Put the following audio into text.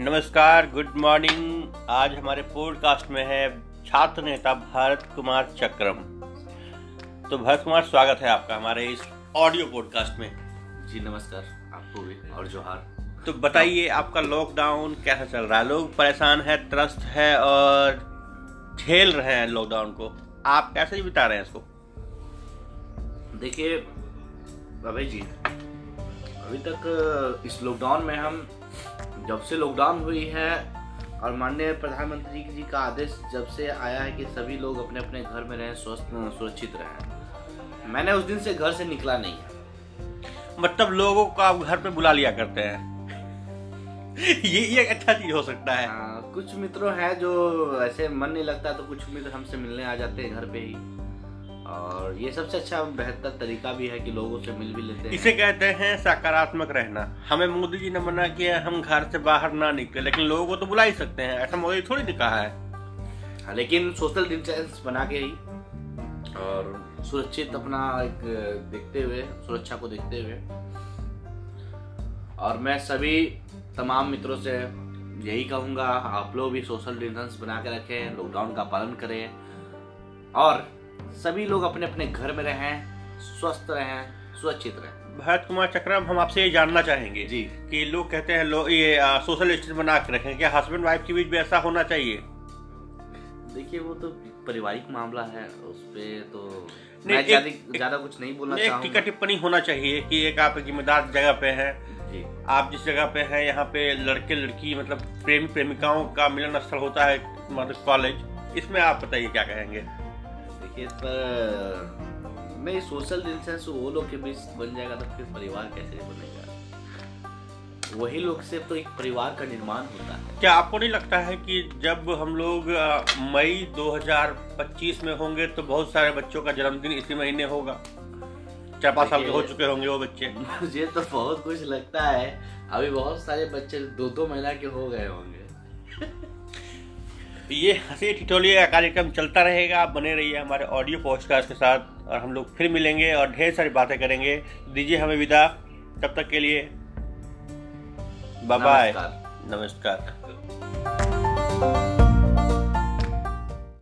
नमस्कार good morning आज हमारे पॉडकास्ट में है छात्र नेता भारत कुमार चक्रम। तो भरत कुमार स्वागत है आपका हमारे इस ऑडियो पॉडकास्ट में। जी नमस्कार आपको भी और जोहार। तो बताइए आपका लॉकडाउन कैसा चल रहा है? लोग परेशान है त्रस्त है और झेल रहे हैं लॉकडाउन को। आप कैसे बिता रहे हैं इसको? देखिए अभय जी अभी तक इस लॉकडाउन में हम जब से लॉकडाउन हुई है और माननीय प्रधानमंत्री जी का आदेश जब से आया है कि सभी लोग अपने अपने घर में रहें स्वस्थ सुरक्षित रहें मैंने उस दिन से घर से निकला नहीं है। मतलब लोगों को आप घर पे बुला लिया करते हैं। ये ये एक अच्छा चीज़ हो सकता है। आ, कुछ मित्रों हैं जो ऐसे मन नहीं लगता तो कुछ मित्र हमसे मिलने आ जाते हैं घर पे ही। और ये सबसे अच्छा बेहतर तरीका भी है कि लोगों से मिल भी लेते हैं। इसे कहते हैं सकारात्मक रहना। हमें मोदी जी ने मना किया हम घर से बाहर ना निकले लेकिन लोगों को तो बुला ही सकते हैं ऐसा मोदी थोड़ी ने कहा है। हाँ, लेकिन सोशल डिस्टेंस बना के ही और सुरक्षित अपना एक देखते हुए सुरक्षा को देखते हुए। और मैं सभी तमाम मित्रों से यही कहूँगा आप लोग भी सोशल डिस्टेंस बना के रखें लॉकडाउन का पालन करें। और सभी लोग अपने अपने घर में रहें स्वस्थ रहें सुरक्षित रहें। भरत कुमार चक्रम हम आपसे ये जानना चाहेंगे जी। कि लोग कहते हैं लोग ये आ, सोशल डिस्टेंस बना के रखें। क्या हस्बैंड वाइफ के बीच भी ऐसा होना चाहिए? देखिए वो तो पारिवारिक मामला है उस पे तो मैं ज़्यादा कुछ नहीं बोलना एक टीका टिप्पणी होना चाहिए कि एक आप जिम्मेदार जगह पे हैं। जी। आप जिस जगह पे हैं यहाँ पे लड़के लड़की मतलब प्रेमी प्रेमिकाओं का मिलन स्थल होता है मतलब कॉलेज इसमें आप बताइए क्या कहेंगे? इस पर नहीं सोशल डिस्टेंस वो लोग के बीच बन जाएगा तो फिर परिवार कैसे बनेगा? वही लोग से तो एक परिवार का निर्माण होता है। क्या आपको नहीं लगता है कि जब हम लोग मई 2025 में होंगे तो बहुत सारे बच्चों का जन्मदिन इसी महीने होगा? चार पाँच साल के हो चुके होंगे वो बच्चे। मुझे तो बहुत कुछ लगता है। अभी बहुत सारे बच्चे दो दो महीना के हो गए होंगे। ये हँसी ठिठोली का कार्यक्रम चलता रहेगा आप बने रहिए हमारे ऑडियो पॉडकास्ट के साथ और हम लोग फिर मिलेंगे और ढेर सारी बातें करेंगे। दीजिए हमें विदा। तब तक के लिए बाय बाय नमस्कार। नमस्कार।